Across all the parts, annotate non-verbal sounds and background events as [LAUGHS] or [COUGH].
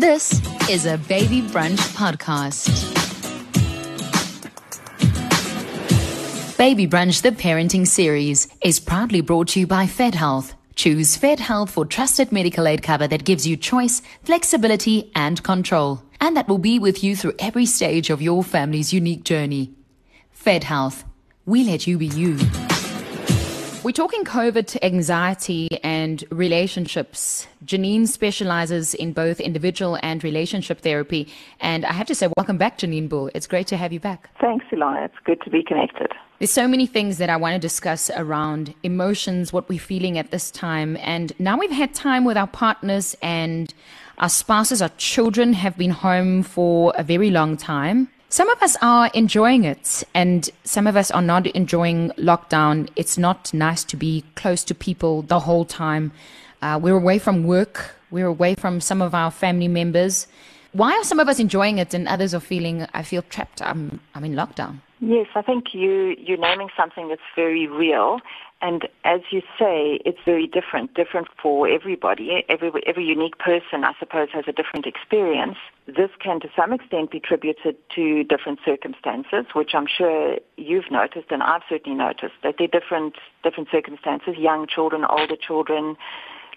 This is a Baby Brunch podcast. Baby Brunch, the parenting series, is proudly brought to you by Fed Health. Choose Fed Health for trusted medical aid cover that gives you choice, flexibility, and control. And that will be with you through every stage of your family's unique journey. Fed Health. We let you be you. We're talking COVID to anxiety and relationships. Janine specializes in both individual and relationship therapy. And I have to say, welcome back, Janine Bull. It's great to have you back. Thanks, Ilana. It's good to be connected. There's so many things that I want to discuss around emotions, what we're feeling at this time. And now we've had time with our partners and our spouses, our children have been home for a very long time. Some of us are enjoying it, and some of us are not enjoying lockdown. It's not nice to be close to people the whole time. Uh, we're away from work, we're away from some of our family members. Why are some of us enjoying it and others are feeling, I feel trapped, I'm, I'm in lockdown? Yes, I think you, you're naming something that's very real. And as you say, it's very different, different for everybody. Every, every unique person, I suppose, has a different experience. This can to some extent be attributed to different circumstances, which I'm sure you've noticed and I've certainly noticed that they're different, different circumstances, young children, older children,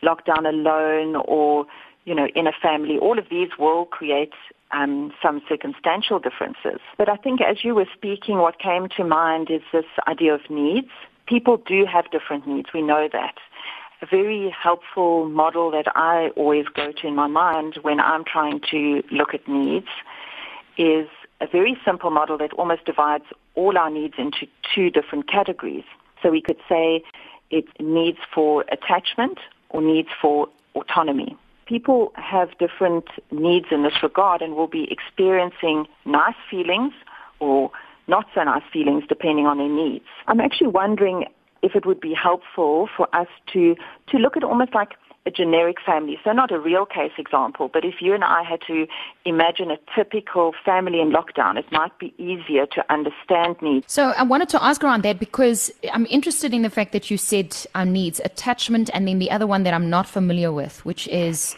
locked down alone or, you know, in a family. All of these will create um, some circumstantial differences. But I think as you were speaking, what came to mind is this idea of needs people do have different needs. We know that. A very helpful model that I always go to in my mind when I'm trying to look at needs is a very simple model that almost divides all our needs into two different categories. So we could say it's needs for attachment or needs for autonomy. People have different needs in this regard and will be experiencing nice feelings or not so nice feelings depending on their needs. I'm actually wondering if it would be helpful for us to, to look at almost like a generic family. So not a real case example, but if you and I had to imagine a typical family in lockdown, it might be easier to understand needs. So I wanted to ask around that because I'm interested in the fact that you said our needs, attachment, and then the other one that I'm not familiar with, which is,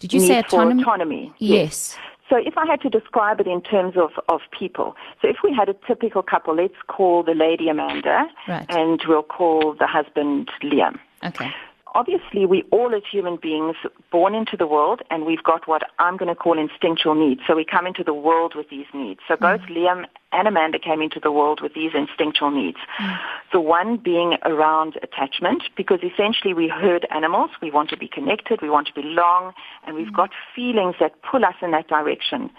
did you needs say autonomy? autonomy. Yes. yes. So if I had to describe it in terms of, of people, so if we had a typical couple, let's call the lady Amanda right. and we'll call the husband Liam. Okay obviously we all as human beings born into the world and we've got what I'm going to call instinctual needs. So we come into the world with these needs. So both mm. Liam and Amanda came into the world with these instinctual needs. Mm. The one being around attachment because essentially we herd animals. We want to be connected. We want to belong and we've mm. got feelings that pull us in that direction.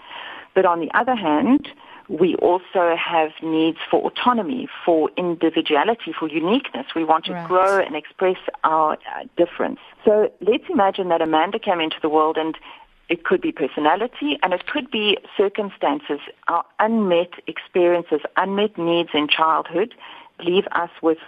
But on the other hand, we also have needs for autonomy, for individuality, for uniqueness. We want to right. grow and express our uh, difference. So let's imagine that Amanda came into the world and it could be personality and it could be circumstances, our unmet experiences, unmet needs in childhood leave us with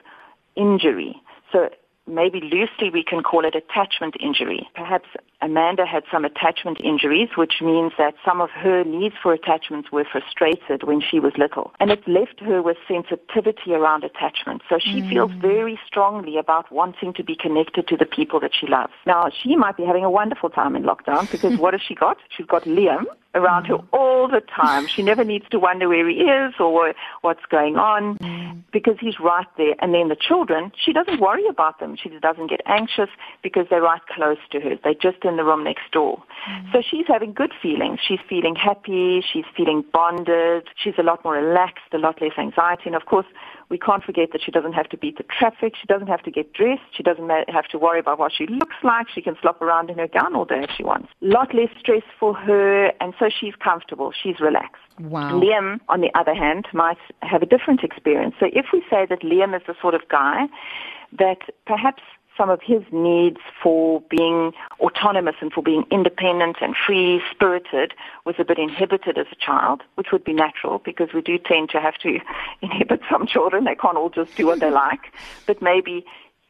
injury. So maybe loosely we can call it attachment injury. Perhaps Amanda had some attachment injuries, which means that some of her needs for attachments were frustrated when she was little. And it left her with sensitivity around attachment. So she mm. feels very strongly about wanting to be connected to the people that she loves. Now, she might be having a wonderful time in lockdown because [LAUGHS] what has she got? She's got Liam around her all the time. She never needs to wonder where he is or what's going on because he's right there. And then the children, she doesn't worry about them. She doesn't get anxious because they're right close to her. They're just in the room next door. Mm. So she's having good feelings. She's feeling happy. She's feeling bonded. She's a lot more relaxed, a lot less anxiety. And of course, we can't forget that she doesn't have to beat the traffic. She doesn't have to get dressed. She doesn't have to worry about what she looks like. She can slop around in her gown all day if she wants. A lot less stress for her, and so she's comfortable. She's relaxed. Wow. Liam, on the other hand, might have a different experience. So if we say that Liam is the sort of guy that perhaps some of his needs for being autonomous and for being independent and free spirited was a bit inhibited as a child, which would be natural because we do tend to have to [LAUGHS] inhibit some children. They can't all just do what they [LAUGHS] like. But maybe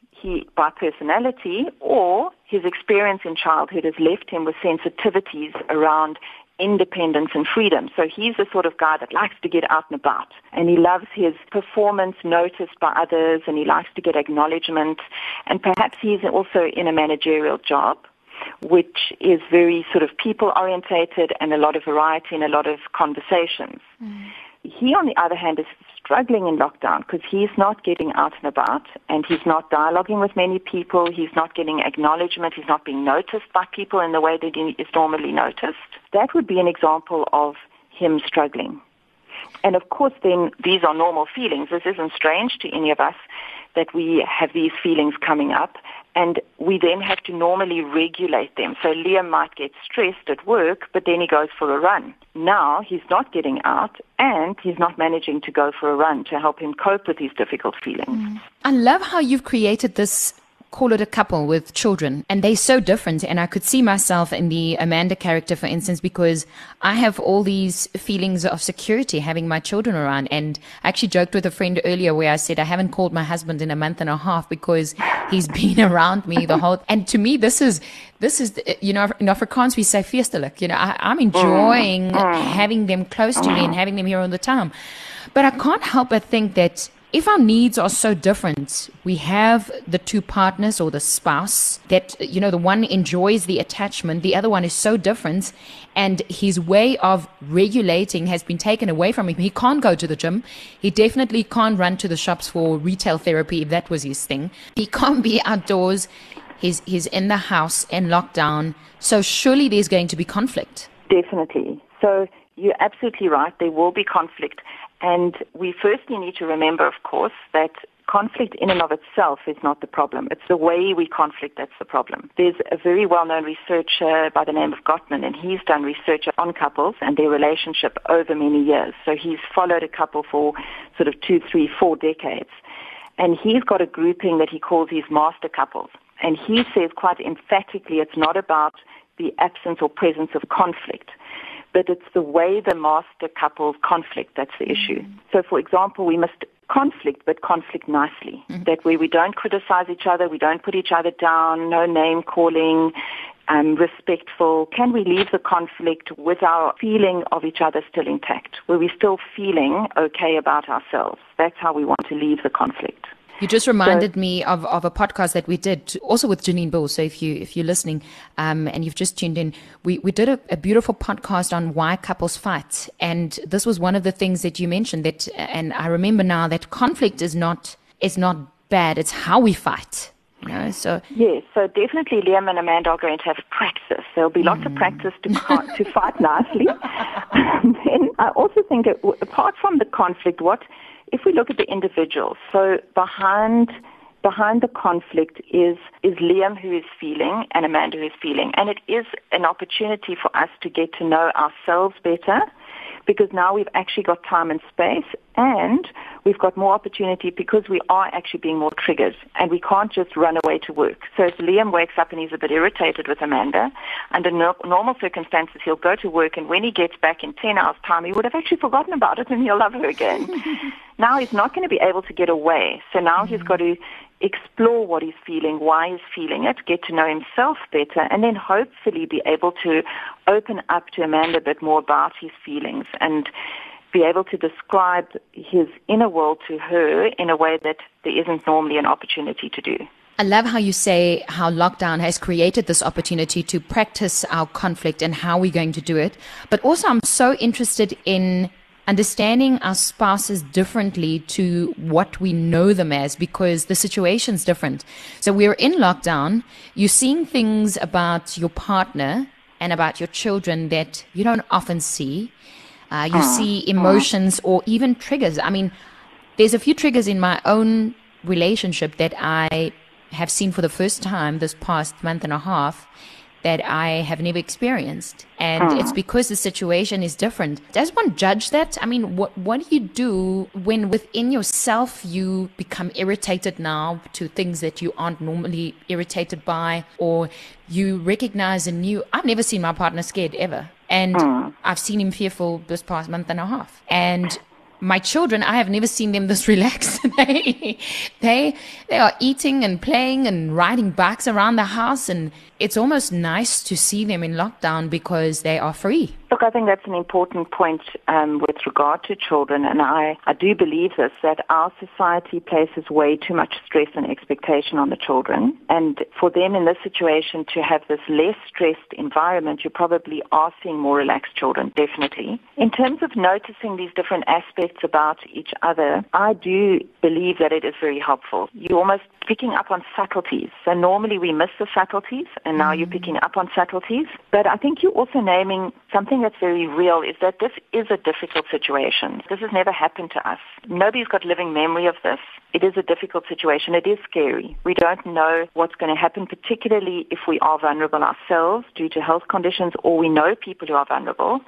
he, by personality or his experience in childhood has left him with sensitivities around independence and freedom. So he's the sort of guy that likes to get out and about and he loves his performance noticed by others and he likes to get acknowledgement and perhaps he's also in a managerial job. which is very sort of people orientated and a lot of variety and a lot of conversations. Mm. He, on the other hand, is struggling in lockdown because he's not getting out and about and he's not dialoguing with many people. He's not getting acknowledgement. He's not being noticed by people in the way that he is normally noticed. That would be an example of him struggling. And of course, then these are normal feelings. This isn't strange to any of us that we have these feelings coming up and we then have to normally regulate them. So Liam might get stressed at work, but then he goes for a run. Now he's not getting out and he's not managing to go for a run to help him cope with these difficult feelings. Mm. I love how you've created this call it a couple with children and they're so different and i could see myself in the amanda character for instance because i have all these feelings of security having my children around and i actually joked with a friend earlier where i said i haven't called my husband in a month and a half because he's [LAUGHS] been around me the whole and to me this is this is you know in afrikaans we say feestelik you know I, i'm enjoying having them close to me and having them here all the time. But i can't help but think that if our needs are so different, we have the two partners or the spouse that, you know, the one enjoys the attachment, the other one is so different, and his way of regulating has been taken away from him. He can't go to the gym. He definitely can't run to the shops for retail therapy if that was his thing. He can't be outdoors. He's, he's in the house in lockdown. So surely there's going to be conflict. Definitely. So you're absolutely right. There will be conflict. And we firstly need to remember, of course, that conflict in and of itself is not the problem. It's the way we conflict that's the problem. There's a very well-known researcher by the name of Gottman, and he's done research on couples and their relationship over many years. So he's followed a couple for sort of two, three, four decades. And he's got a grouping that he calls his master couples. And he says quite emphatically it's not about the absence or presence of conflict but it's the way the master couples conflict that's the issue. Mm-hmm. So, for example, we must conflict, but conflict nicely. Mm-hmm. That way we don't criticize each other, we don't put each other down, no name calling, um, respectful. Can we leave the conflict with our feeling of each other still intact? Where we're still feeling okay about ourselves. That's how we want to leave the conflict. You just reminded so, me of, of a podcast that we did also with Janine Bull. So if you if you're listening um, and you've just tuned in, we, we did a, a, beautiful podcast on why couples fight, and this was one of the things that you mentioned. That and I remember now that conflict is not is not bad. It's how we fight. You know, so yes, so definitely Liam and Amanda are going to have practice. There'll be lots mm. of practice to to fight nicely. [LAUGHS] [LAUGHS] then I also think that apart from the conflict, what if we look at the individuals, so behind behind the conflict is is Liam who is feeling and Amanda who is feeling, and it is an opportunity for us to get to know ourselves better because now we've actually got time and space and we've got more opportunity because we are actually being more triggered and we can't just run away to work. So if Liam wakes up and he's a bit irritated with Amanda, under no- normal circumstances he'll go to work and when he gets back in 10 hours time he would have actually forgotten about it and he'll love her again. [LAUGHS] now he's not going to be able to get away. So now mm-hmm. he's got to explore what he's feeling, why he's feeling it, get to know himself better, and then hopefully be able to open up to Amanda a bit more about his feelings and be able to describe his inner world to her in a way that there isn't normally an opportunity to do. I love how you say how lockdown has created this opportunity to practice our conflict and how we're going to do it. But also, I'm so interested in understanding our spouses differently to what we know them as because the situation's different. So we're in lockdown. You're seeing things about your partner and about your children that you don't often see. Uh, you uh, see emotions uh. or even triggers. I mean, there's a few triggers in my own relationship that I have seen for the first time this past month and a half that I have never experienced. And mm. it's because the situation is different. Does one judge that? I mean, what, what do you do when within yourself you become irritated now to things that you aren't normally irritated by, or you recognize a new, I've never seen my partner scared ever. And mm. I've seen him fearful this past month and a half. And my children, I have never seen them this [LAUGHS] relaxed. they, they, they are eating and playing and riding bikes around the house and it's almost nice to see them in lockdown because they are free. Look, I think that's an important point um, with regard to children, and I, I do believe this that our society places way too much stress and expectation on the children. And for them in this situation to have this less stressed environment, you probably are seeing more relaxed children, definitely. In terms of noticing these different aspects about each other, I do believe that it is very helpful. You're almost picking up on subtleties. So normally we miss the subtleties, and now mm-hmm. you're picking up on subtleties. But I think you're also naming something that's very real is that this is a difficult situation. This has never happened to us. Nobody's got living memory of this. It is a difficult situation. It is scary. We don't know what's going to happen, particularly if we are vulnerable ourselves due to health conditions or we know people who are vulnerable.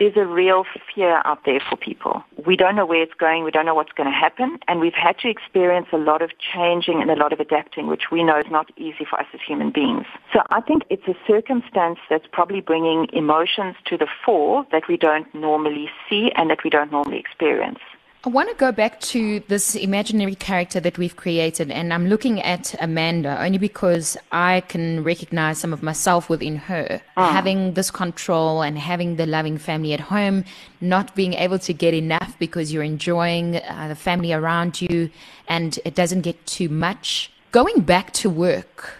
There's a real fear out there for people. We don't know where it's going. We don't know what's going to happen. And we've had to experience a lot of changing and a lot of adapting, which we know is not easy for us as human beings. So I think it's a circumstance that's probably bringing emotions to the fore that we don't normally see and that we don't normally experience. I want to go back to this imaginary character that we've created, and I'm looking at Amanda only because I can recognize some of myself within her. Mm. Having this control and having the loving family at home, not being able to get enough because you're enjoying uh, the family around you and it doesn't get too much. Going back to work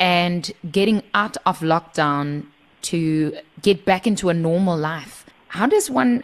and getting out of lockdown to get back into a normal life. How does one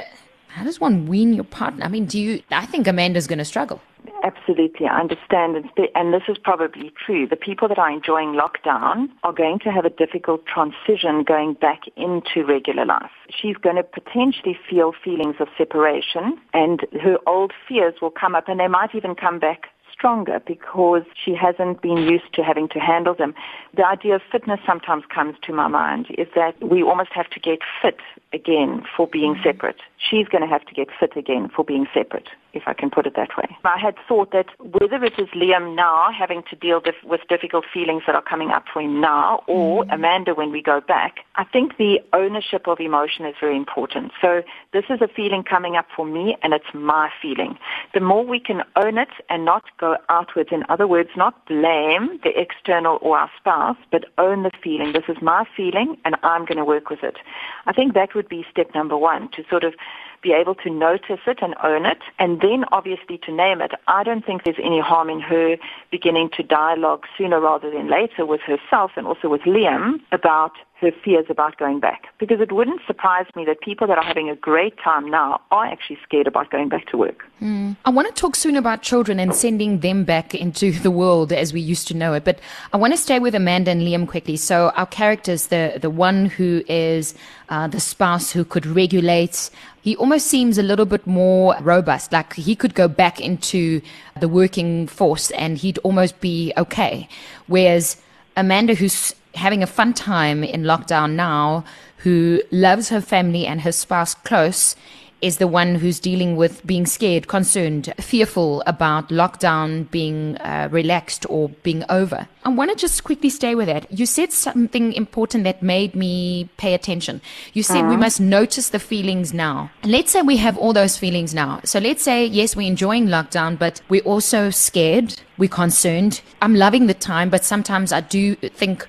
how does one wean your partner? I mean, do you? I think Amanda's going to struggle. Absolutely, I understand, and this is probably true. The people that are enjoying lockdown are going to have a difficult transition going back into regular life. She's going to potentially feel feelings of separation, and her old fears will come up, and they might even come back stronger because she hasn't been used to having to handle them. The idea of fitness sometimes comes to my mind is that we almost have to get fit again for being mm-hmm. separate. She's going to have to get fit again for being separate, if I can put it that way. I had thought that whether it is Liam now having to deal with difficult feelings that are coming up for him now or mm. Amanda when we go back, I think the ownership of emotion is very important. So this is a feeling coming up for me and it's my feeling. The more we can own it and not go outwards, in other words, not blame the external or our spouse, but own the feeling. This is my feeling and I'm going to work with it. I think that would be step number one to sort of be able to notice it and own it, and then obviously to name it. I don't think there's any harm in her beginning to dialogue sooner rather than later with herself and also with Liam about her fears about going back. Because it wouldn't surprise me that people that are having a great time now are actually scared about going back to work. Mm. I want to talk soon about children and sending them back into [LAUGHS] the world as we used to know it. But I want to stay with Amanda and Liam quickly. So our characters, the, the one who is uh, the spouse who could regulate, he almost seems a little bit more robust. Like he could go back into the working force and he'd almost be okay. Whereas Amanda, who's having a fun time in lockdown now, who loves her family and her spouse close, is the one who's dealing with being scared, concerned, fearful about lockdown being uh, relaxed or being over. I want to just quickly stay with that. You said something important that made me pay attention. You said uh-huh. we must notice the feelings now. Let's say we have all those feelings now. So let's say, yes, we're enjoying lockdown, but we're also scared, we're concerned. I'm loving the time, but sometimes I do think,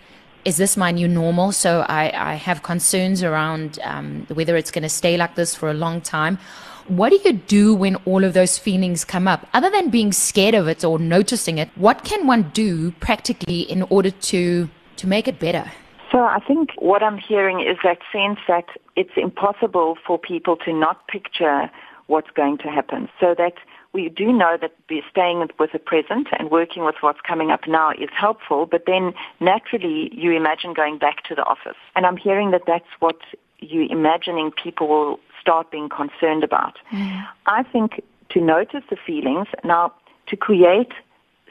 is this my new normal? So I, I have concerns around um, whether it's going to stay like this for a long time. What do you do when all of those feelings come up? Other than being scared of it or noticing it, what can one do practically in order to to make it better? So I think what I'm hearing is that sense that it's impossible for people to not picture what's going to happen. So that we do know that staying with the present and working with what's coming up now is helpful, but then naturally you imagine going back to the office. And I'm hearing that that's what you're imagining people will start being concerned about. Mm. I think to notice the feelings, now to create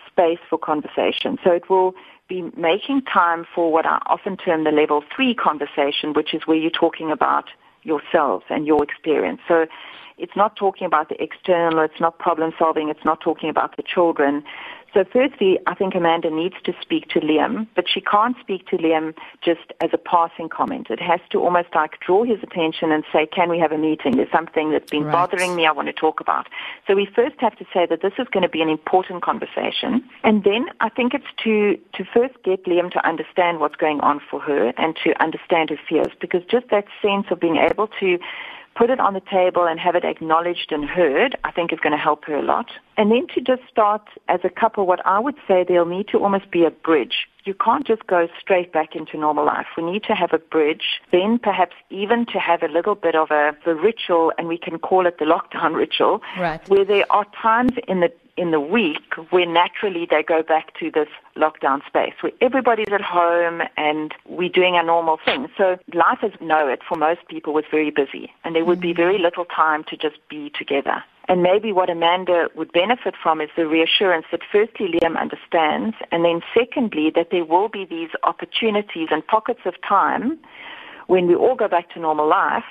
space for conversation. So it will be making time for what I often term the level three conversation, which is where you're talking about yourselves and your experience. So it's not talking about the external, it's not problem solving, it's not talking about the children. So firstly, I think Amanda needs to speak to Liam, but she can't speak to Liam just as a passing comment. It has to almost like draw his attention and say, can we have a meeting? There's something that's been right. bothering me I want to talk about. So we first have to say that this is going to be an important conversation. And then I think it's to, to first get Liam to understand what's going on for her and to understand her fears because just that sense of being able to put it on the table and have it acknowledged and heard, I think is going to help her a lot. And then to just start as a couple, what I would say there'll need to almost be a bridge. You can't just go straight back into normal life. We need to have a bridge, then perhaps even to have a little bit of a, a ritual, and we can call it the lockdown [LAUGHS] ritual, right. where there are times in the in the week where naturally they go back to this lockdown space where everybody's at home and we're doing our normal thing. So life as we know it for most people was very busy and there would be mm. very little time to just be together. And maybe what Amanda would benefit from is the reassurance that firstly Liam understands and then secondly that there will be these opportunities and pockets of time when we all go back to normal life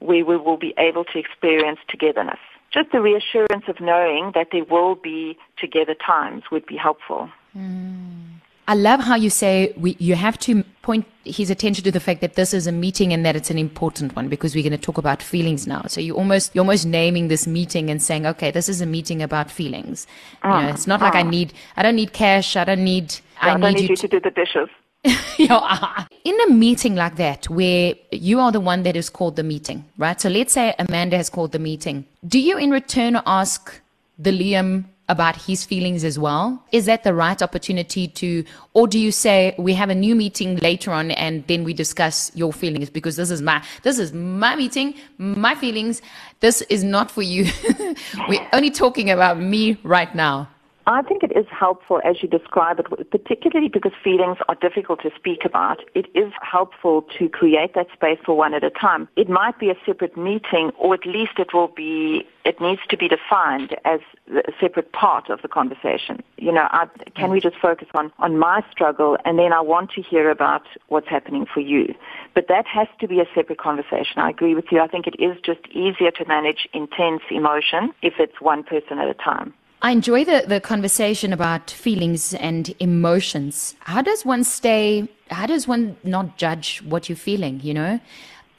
where we will be able to experience togetherness just the reassurance of knowing that there will be together times would be helpful. Mm. I love how you say we, you have to point his attention to the fact that this is a meeting and that it's an important one because we're going to talk about feelings now. So you almost you're almost naming this meeting and saying, okay, this is a meeting about feelings. you know, it's not like I ah. need I don't need cash. I don't need I, I need, need, you, you to, to do the dishes. [LAUGHS] Ah, ah. in a meeting like that, where you are the one that is called the meeting, right? So let's say Amanda has called the meeting. Do you in return ask the Liam about his feelings as well? Is that the right opportunity to, or do you say we have a new meeting later on and then we discuss your feelings because this is my, this is my meeting, my feelings. This is not for you. [LAUGHS] We're only talking about me right now. I think it is helpful as you describe it, particularly because feelings are difficult to speak about. It is helpful to create that space for one at a time. It might be a separate meeting, or at least it will be, it needs to be defined as a separate part of the conversation. You know, I, can we just focus on, on my struggle and then I want to hear about what's happening for you. But that has to be a separate conversation. I agree with you. I think it is just easier to manage intense emotion if it's one person at a time. I enjoy the, the conversation about feelings and emotions. How does one stay, how does one not judge what you're feeling, you know?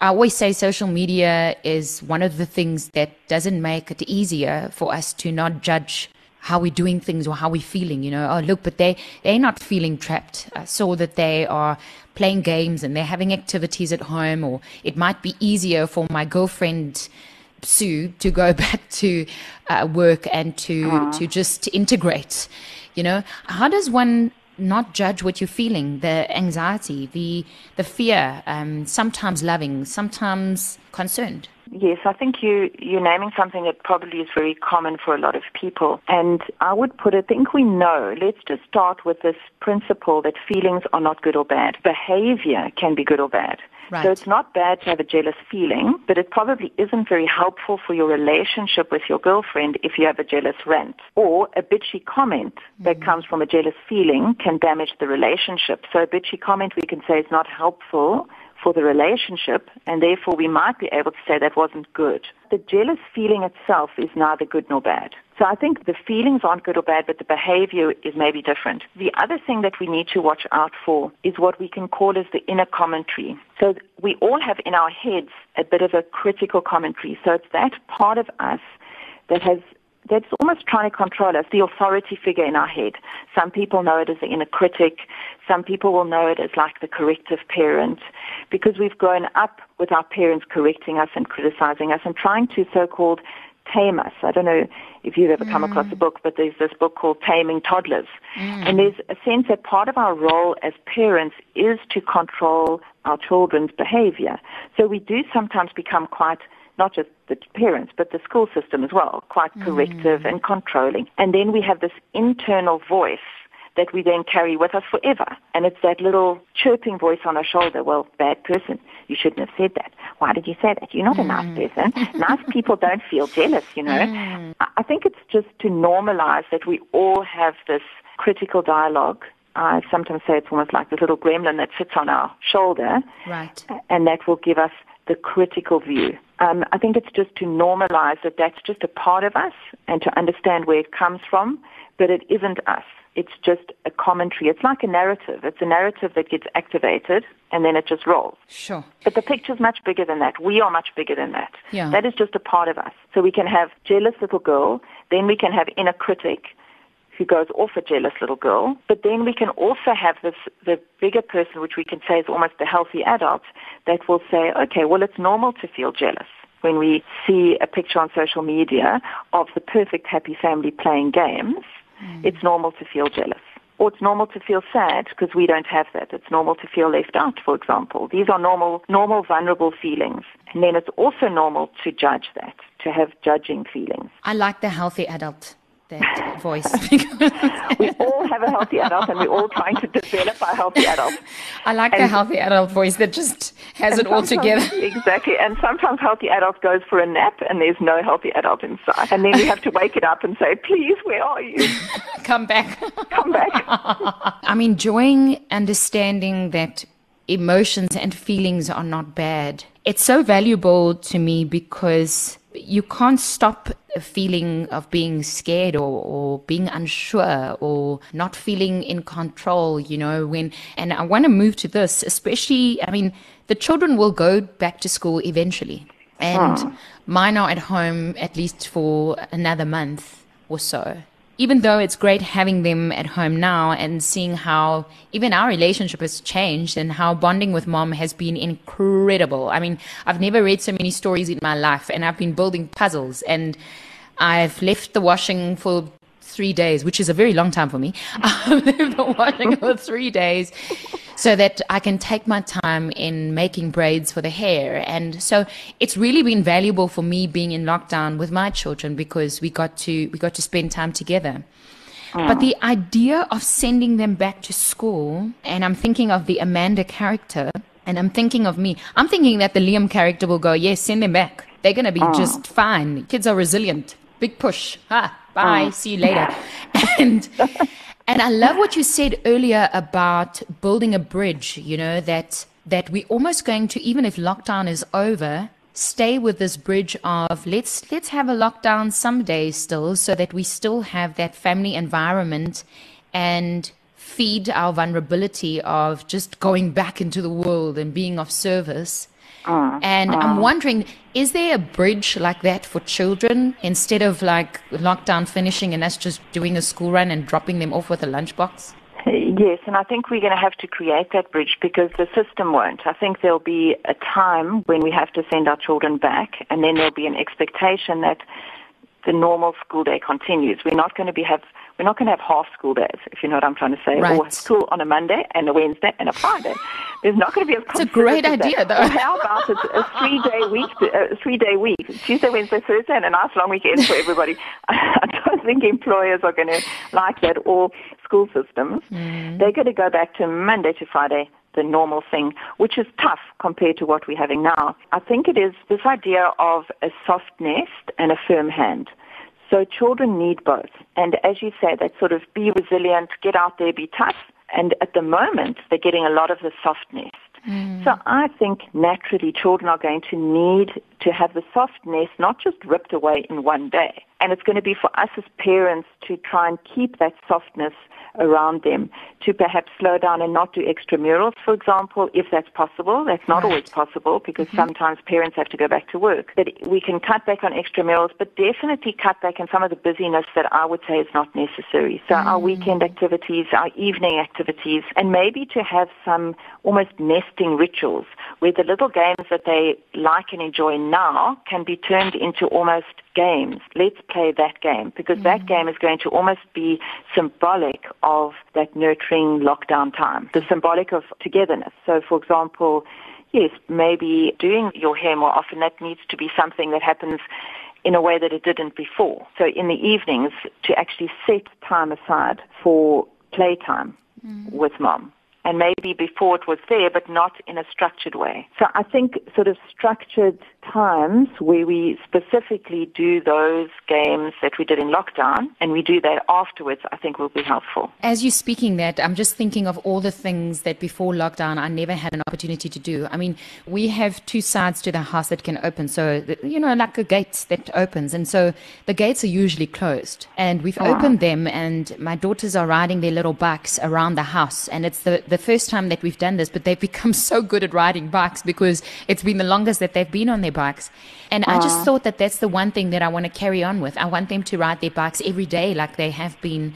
I always say social media is one of the things that doesn't make it easier for us to not judge how we're doing things or how we're feeling, you know. Oh, look, but they, they're not feeling trapped. I saw that they are playing games and they're having activities at home, or it might be easier for my girlfriend Sue to go [LAUGHS] back to uh, work and to uh-huh. to just integrate. You know, how does one not judge what you're feeling, the anxiety, the the fear, um, sometimes loving, sometimes concerned? Yes, I think you, you're naming something that probably is very common for a lot of people. And I would put it, I think we know, let's just start with this principle that feelings are not good or bad. Behavior can be good or bad. Right. So it's not bad to have a jealous feeling, but it probably isn't very helpful for your relationship with your girlfriend if you have a jealous rant. Or a bitchy comment mm-hmm. that comes from a jealous feeling can damage the relationship. So a bitchy comment we can say is not helpful for the relationship, and therefore we might be able to say that wasn't good. The jealous feeling itself is neither good nor bad. So I think the feelings aren't good or bad, but the behavior is maybe different. The other thing that we need to watch out for is what we can call as the inner commentary. So we all have in our heads a bit of a critical commentary. So it's that part of us that has that's almost trying to control us, the authority figure in our head. Some people know it as the inner critic. Some people will know it as like the corrective parent because we've grown up with our parents correcting us and criticizing us and trying to so-called tame us. I don't know if you've ever mm. come across a book, but there's this book called Taming Toddlers. Mm. And there's a sense that part of our role as parents is to control our children's behavior. So we do sometimes become quite not just the parents, but the school system as well, quite mm. corrective mm. and controlling. And then we have this internal voice that we then carry with us forever. And it's that little chirping voice on our shoulder. Well, bad person, you shouldn't have said that. Why did you say that? You're not mm. a nice mm. person. nice people don't feel jealous, you know. Mm. I think it's just to normalize that we all have this critical dialogue I sometimes say it's almost like the little gremlin that sits on our shoulder. Right. And that will give us the critical view. Um, I think it's just to normalize that that's just a part of us and to understand where it comes from, but it isn't us. It's just a commentary. It's like a narrative. It's a narrative that gets activated and then it just rolls. Sure. But the picture's much bigger than that. We are much bigger than that. Yeah. That is just a part of us. So we can have jealous little girl, then we can have inner critic who goes off a jealous little girl, but then we can also have this the bigger person which we can say is almost the healthy adult that will say, okay, well it's normal to feel jealous when we see a picture on social media of the perfect happy family playing games, mm. it's normal to feel jealous. Or it's normal to feel sad because we don't have that. It's normal to feel left out, for example. These are normal, normal vulnerable feelings. And then it's also normal to judge that, to have judging feelings. I like the healthy adult that voice. [LAUGHS] we all have a healthy adult and we're all trying to develop our healthy adult. I like and, the healthy adult voice that just has it all together. [LAUGHS] Exactly. And sometimes healthy adult goes for a nap and there's no healthy adult inside. And then we have to wake it up and say, please, where are you? [LAUGHS] Come back. Come back. I'm enjoying understanding that emotions and feelings are not bad. It's so valuable to me because you can't stop a feeling of being scared or, or being unsure or not feeling in control, you know, when, and I want to move to this, especially, I mean, the children will go back to school eventually. And oh. mine are at home at least for another month or so even though it's great having them at home now and seeing how even our relationship has changed and how bonding with mom has been incredible. I mean, I've never read so many stories in my life and I've been building puzzles and I've left the washing for three days, which is a very long time for me. [LAUGHS] I've the washing for three days so that I can take my time in making braids for the hair. And so it's really been valuable for me being in lockdown with my children because we got to, we got to spend time together. But the idea of sending them back to school, and I'm thinking of the Amanda character, and I'm thinking of me. I'm thinking that the Liam character will go, yes, send them back. They're going to be oh. just fine. Kids are resilient. Big push. Ha, bye. Oh. See you later. [LAUGHS] and and I love what you said earlier about building a bridge, you know, that that we're almost going to even if lockdown is over, stay with this bridge of let's let's have a lockdown some days still so that we still have that family environment and feed our vulnerability of just going back into the world and being of service uh, and uh. I'm wondering, is there a bridge like that for children instead of like lockdown finishing and us just doing a school run and dropping them off with a lunchbox? [LAUGHS] Yes, and I think we're going to have to create that bridge because the system won't. I think there'll be a time when we have to send our children back, and then there'll be an expectation that the normal school day continues. We're not going to be have we're not going to have half school days, if you know what I'm trying to say, right. or school on a Monday and a Wednesday and a Friday. There's not going to be a. It's a great idea, though. how about a, a three-day week? A three-day week: Tuesday, Wednesday, Thursday, and a nice long weekend for everybody. [LAUGHS] I don't think employers are going to like that, or school systems. Mm. They're going to go back to Monday to Friday, the normal thing, which is tough compared to what we're having now. I think it is this idea of a soft nest and a firm hand. So children need both. And as you say, that sort of be resilient, get out there, be tough. And at the moment, they're getting a lot of the softness. Mm. So I think naturally children are going to need to have the softness not just ripped away in one day. And it's going to be for us as parents to try and keep that softness around them to perhaps slow down and not do extramurals, for example, if that's possible. That's not right. always possible because mm-hmm. sometimes parents have to go back to work. But we can cut back on extramurals, but definitely cut back on some of the busyness that I would say is not necessary. So mm. our weekend activities, our evening activities, and maybe to have some almost nesting rituals where the little games that they like and enjoy now can be turned into almost games. Let's play that game because mm. that game is going to almost be symbolic of that nurturing lockdown time, the symbolic of togetherness. So, for example, yes, maybe doing your hair more often, that needs to be something that happens in a way that it didn't before. So in the evenings, to actually set time aside for playtime mm. with mom and maybe before it was there, but not in a structured way. So I think sort of structured times where we specifically do those games that we did in lockdown and we do that afterwards, I think will be helpful. As you're speaking that, I'm just thinking of all the things that before lockdown I never had an opportunity to do. I mean, we have two sides to the house that can open. So, you know, like a gate that opens. And so the gates are usually closed. And we've oh. opened them and my daughters are riding their little bikes around the house. And it's the, the first time that we've done this, but they've [LAUGHS] become so good at riding bikes because it's been the longest that they've been on their bikes. And I just thought that that's the one thing that I want to carry on with. I want them to ride their bikes every day like they have been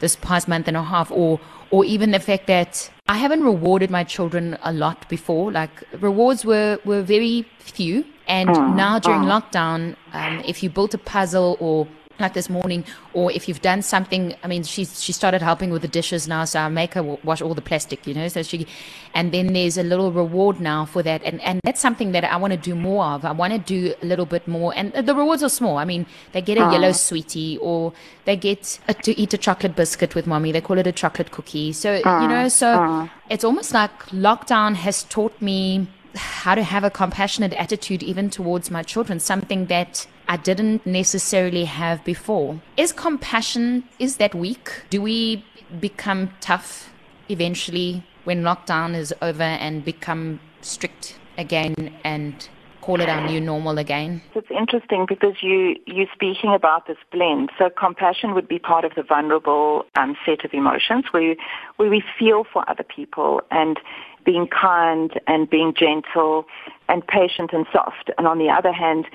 this past month and a half or or even the fact that I haven't rewarded my children a lot before. Like rewards were, were very few. And now during lockdown, um, if you built a puzzle or like this morning, or if you've done something. I mean, she she started helping with the dishes now, so I make her wash all the plastic, you know. So she, and then there's a little reward now for that, and and that's something that I want to do more of. I want to do a little bit more, and the rewards are small. I mean, they get a uh. yellow sweetie, or they get a, to eat a chocolate biscuit with mommy. They call it a chocolate cookie. So uh. you know, so uh. it's almost like lockdown has taught me how to have a compassionate attitude even towards my children, something that I didn't necessarily have before. Is compassion, is that weak? Do we become tough eventually when lockdown is over and become strict again and call it our new normal again? It's interesting because you, you're speaking about this blend. So compassion would be part of the vulnerable um, set of emotions where, where we feel for other people and being kind and being gentle and patient and soft. And on the other hand,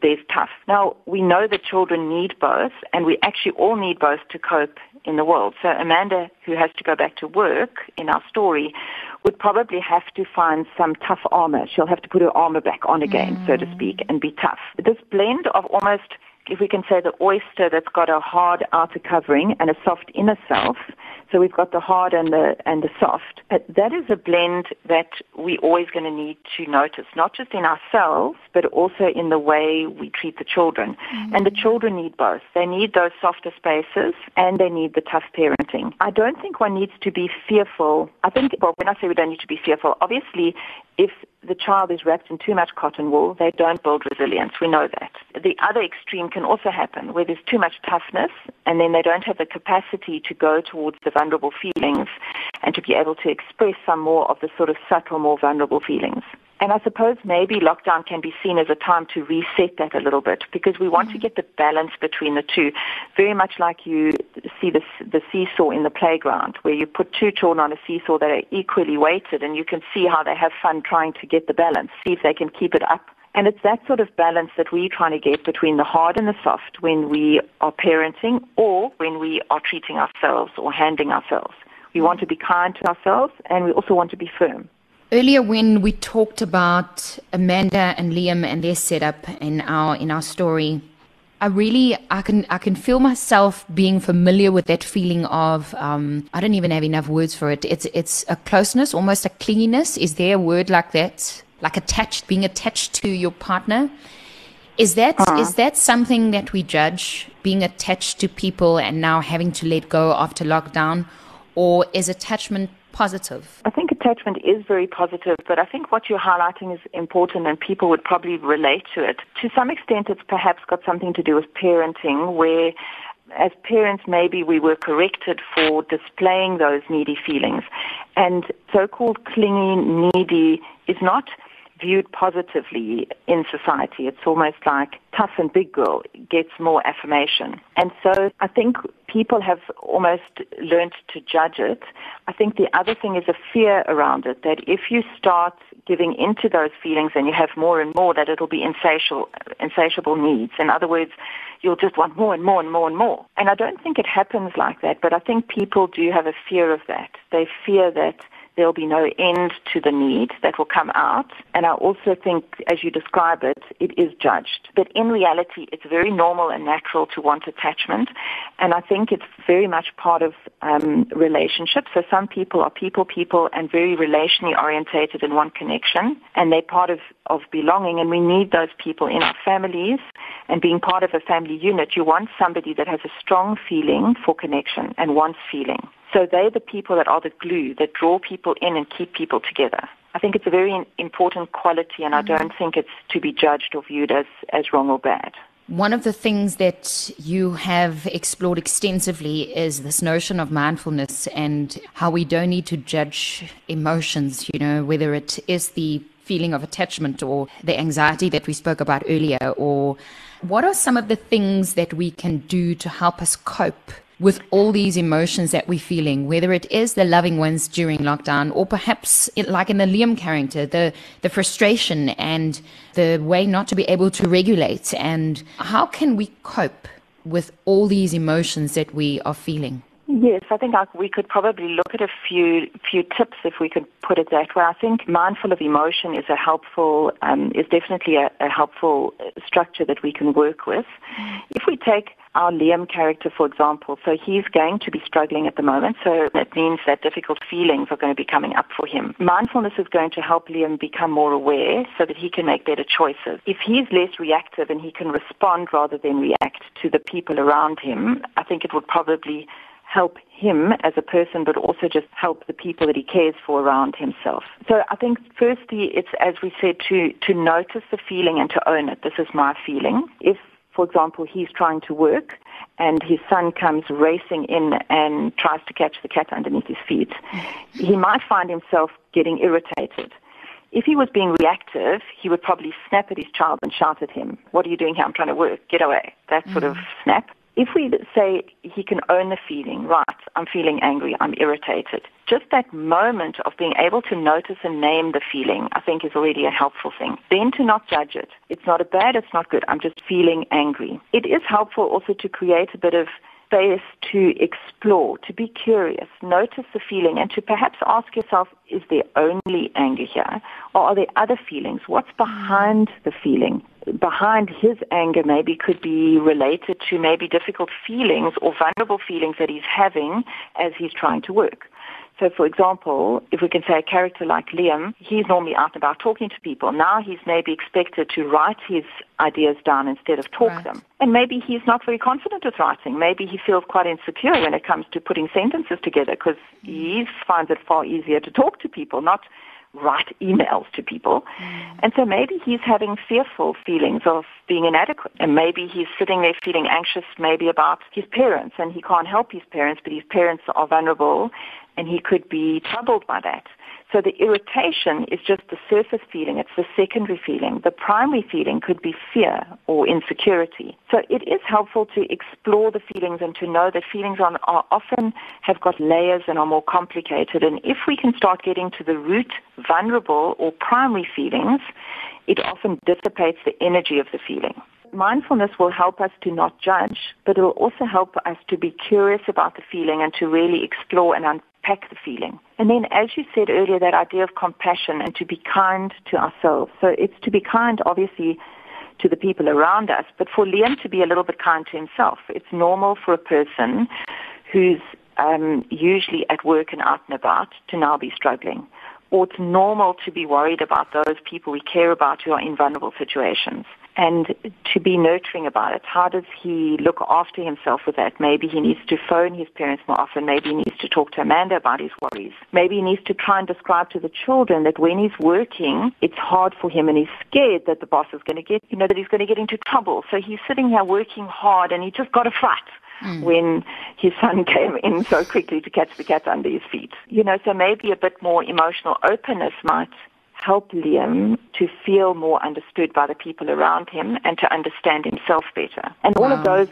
there's tough. Now, we know that children need both, and we actually all need both to cope in the world. So Amanda, who has to go back to work in our story, would probably have to find some tough armor. She'll have to put her armor back on again, mm. so to speak, and be tough. This blend of almost if we can say the oyster that's got a hard outer covering and a soft inner self. So we've got the hard and the and the soft. But that is a blend that we're always going to need to notice, not just in ourselves, but also in the way we treat the children. Mm-hmm. And the children need both. They need those softer spaces and they need the tough parenting. I don't think one needs to be fearful. I think, well, when I say we don't need to be fearful, obviously, if the child is wrapped in too much cotton wool, they don't build resilience. We know that. The other extreme can also happen where there's too much toughness and then they don't have the capacity to go towards the vulnerable feelings and to be able to express some more of the sort of subtle, more vulnerable feelings. And I suppose maybe lockdown can be seen as a time to reset that a little bit because we want mm-hmm. to get the balance between the two. Very much like you see the, the seesaw in the playground where you put two children on a seesaw that are equally weighted and you can see how they have fun trying to get the balance, see if they can keep it up. And it's that sort of balance that we're trying to get between the hard and the soft when we are parenting or when we are treating ourselves or handling ourselves. We want to be kind to ourselves and we also want to be firm. Earlier, when we talked about Amanda and Liam and their setup in our in our story, I really I can I can feel myself being familiar with that feeling of um, I don't even have enough words for it. It's it's a closeness, almost a clinginess. Is there a word like that? Like attached, being attached to your partner. Is that uh-huh. is that something that we judge? Being attached to people and now having to let go after lockdown, or is attachment positive? I think attachment is very positive, but I think what you're highlighting is important and people would probably relate to it. To some extent, it's perhaps got something to do with parenting where as parents, maybe we were corrected for displaying those needy feelings. And so-called clingy, needy is not viewed positively in society. It's almost like tough and big girl gets more affirmation. And so I think people have almost learned to judge it. I think the other thing is a fear around it that if you start giving into those feelings and you have more and more, that it'll be insatiable, insatiable needs. In other words, you'll just want more and more and more and more. And I don't think it happens like that, but I think people do have a fear of that. They fear that there'll be no end to the need that will come out. And I also think, as you describe it, it is judged. But in reality, it's very normal and natural to want attachment. And I think it's very much part of um, relationships. So some people are people people and very relationally orientated and one connection. And they're part of, of belonging. And we need those people in our families. And being part of a family unit, you want somebody that has a strong feeling for connection and wants feeling. So they're the people that are the glue that draw people in and keep people together. I think it's a very important quality, and. I mm. don't think it's to be judged or viewed as, as wrong or bad. One of the things that you have explored extensively is this notion of mindfulness and how we don't need to judge emotions, you know, whether it is the feeling of attachment or the anxiety that we spoke about earlier, or what are some of the things that we can do to help us cope with all these emotions that we're feeling, whether it is the loving ones during lockdown or perhaps it, like in the Liam character, the, the frustration and the way not to be able to regulate and how can we cope with all these emotions that we are feeling? Yes, I think we could probably look at a few few tips if we could put it that way. I think mindful of emotion is a helpful um, is definitely a, a helpful structure that we can work with. If we take our Liam character, for example, so he's going to be struggling at the moment, so that means that difficult feelings are going to be coming up for him. Mindfulness is going to help Liam become more aware so that he can make better choices. If he's less reactive and he can respond rather than react to the people around him, I think it would probably help him as a person, but also just help the people that he cares for around himself. So I think firstly, it's as we said to to notice the feeling and to own it. This is my feeling. If for example, he's trying to work and his son comes racing in and tries to catch the cat underneath his feet, he might find himself getting irritated. If he was being reactive, he would probably snap at his child and shout at him, What are you doing here? I'm trying to work. Get away. That sort of mm-hmm. snap if we say he can own the feeling, right, I'm feeling angry, I'm irritated, just that moment of being able to notice and name the feeling, I think is already a helpful thing. Then to not judge it. It's not a bad, it's not good, I'm just feeling angry. It is helpful also to create a bit of space to explore, to be curious, notice the feeling, and to perhaps ask yourself, is there only anger here? Or are there other feelings? What's behind the feeling? Behind his anger maybe could be related to maybe difficult feelings or vulnerable feelings that he's having as he's trying to work. So, for example, if we can say a character like Liam, he's normally out and about talking to people. Now he's maybe expected to write his ideas down instead of talk right. them. And maybe he's not very confident with writing. Maybe he feels quite insecure when it comes to putting sentences together because he finds it far easier to talk to people, not write emails to people. Mm. And so maybe he's having fearful feelings of being inadequate. And maybe he's sitting there feeling anxious maybe about his parents and he can't help his parents, but his parents are vulnerable and he could be troubled by that. So the irritation is just the surface feeling. It's the secondary feeling. The primary feeling could be fear or insecurity. So it is helpful to explore the feelings and to know that feelings are, are often have got layers and are more complicated. And if we can start getting to the root vulnerable or primary feelings, it often dissipates the energy of the feeling mindfulness will help us to not judge, but it will also help us to be curious about the feeling and to really explore and unpack the feeling. And then, as you said earlier, that idea of compassion and to be kind to ourselves. So it's to be kind, obviously, to the people around us, but for Liam to be a little bit kind to himself. It's normal for a person who's um, usually at work and out and about to now be struggling. Or it's normal to be worried about those people we care about who are in vulnerable situations and to be nurturing about it. How does he look after himself with that? Maybe he needs to phone his parents more often. Maybe he needs to talk to Amanda about his worries. Maybe he needs to try and describe to the children that when he's working, it's hard for him and he's scared that the boss is going to get, you know, that he's going to get into trouble. So he's sitting here working hard and he just got a fright. Mm. when his son [LAUGHS] came in so quickly to catch the cat under his feet. You know, so maybe a bit more emotional openness might help Liam to feel more understood by the people around him and to understand himself better. And all of those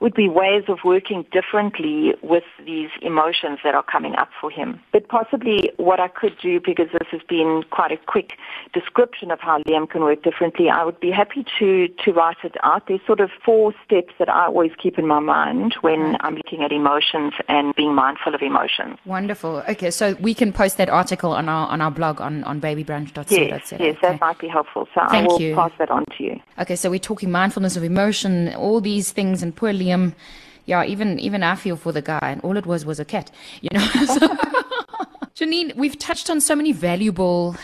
would be ways of working differently with these emotions that are coming up for him. But possibly what I could do, because this has been quite a quick description of how Liam can work differently, I would be happy to, to write it out. There's sort of four steps that I always keep in my mind when I'm looking at emotions and being mindful of emotions. Wonderful. Okay, so we can post that article on our on our blog on, on babybrunch.co.za. Yes, yes, that might be helpful. So Thank I will you. pass that on to you. Okay, so we're talking mindfulness of emotion, all these things, and poor Liam Liam, yeah, even even I feel for the guy, and all it was was a cat, you know. [LAUGHS] so, [LAUGHS] Janine, we've touched on so many valuable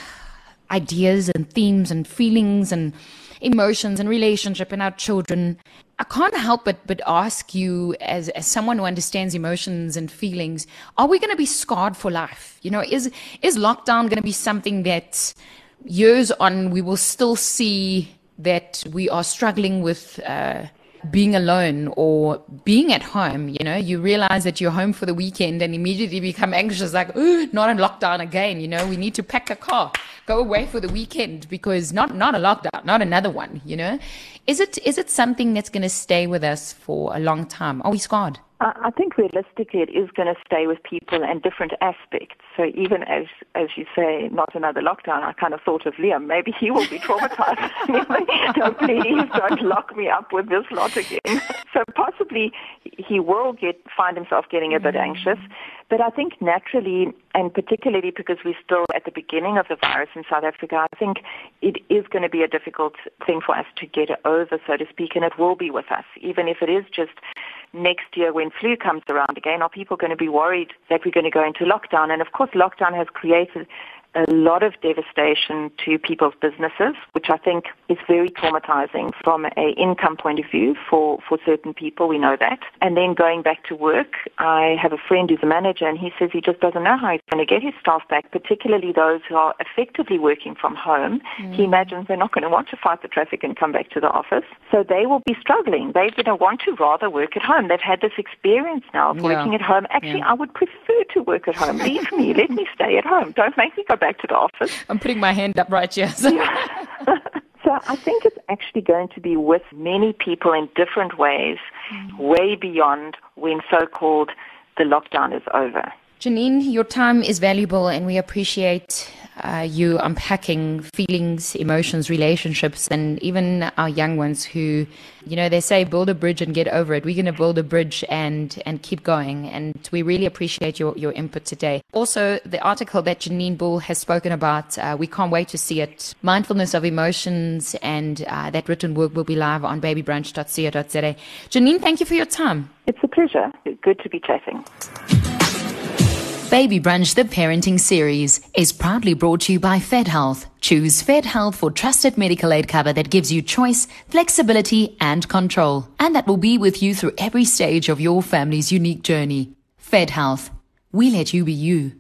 ideas and themes and feelings and emotions and relationship and our children, I can't help but but ask you as as someone who understands emotions and feelings, are we going to be scarred for life? You know, is is lockdown going to be something that years on we will still see that we are struggling with uh, being alone or being at home, you know, you realize that you're home for the weekend and immediately become anxious, like, oh, not in lockdown again, you know, we need to pack a car, go away for the weekend because not, not a lockdown, not another one, you know. Is it, is it something that's going to stay with us for a long time? Are we scarred? I think realistically it is going to stay with people and different aspects. So even as as you say, not another lockdown, I kind of thought of Liam. Maybe he will be traumatized. no, please don't lock me up with this lot again. [LAUGHS] so possibly he will get find himself getting a bit mm. anxious. But I think naturally, and particularly because we're still at the beginning of the virus in South Africa, I think it is going to be a difficult thing for us to get over, so to speak, and it will be with us, even if it is just next year when flu comes around again, are people going to be worried that we're going to go into lockdown? And of course, lockdown has created a lot of devastation to people's businesses, which I think is very traumatizing from an income point of view for, for certain people. We know that. And then going back to work, I have a friend who's a manager and he says he just doesn't know how he's going to get his staff back, particularly those who are effectively working from home. Mm. He imagines they're not going to want to fight the traffic and come back to the office. So they will be struggling. They're going to want to rather work at home. They've had this experience now of yeah. working at home. Actually, yeah. I would prefer to work at home. Leave me. Let me stay at home. Don't make me go back back to the office. I'm putting my hand up right here. [LAUGHS] So. so I think it's actually going to be with many people in different ways, mm. way beyond when so-called the lockdown is over. Janine, your time is valuable and we appreciate uh, you unpacking feelings, emotions, relationships, and even our young ones who, you know, they say build a bridge and get over it. We're going to build a bridge and and keep going. And we really appreciate your, your input today. Also, the article that Janine Bull has spoken about, uh, we can't wait to see it. Mindfulness of emotions, and uh, that written work will be live on babybrunch.co.za. Janine, thank you for your time. It's a pleasure. Good to be chatting. Baby Brunch, the parenting series, is proudly brought to you by Fedhealth. Choose Fedhealth for trusted medical aid cover that gives you choice, flexibility, and control. And that will be with you through every stage of your family's unique journey. Fedhealth. We let you be you.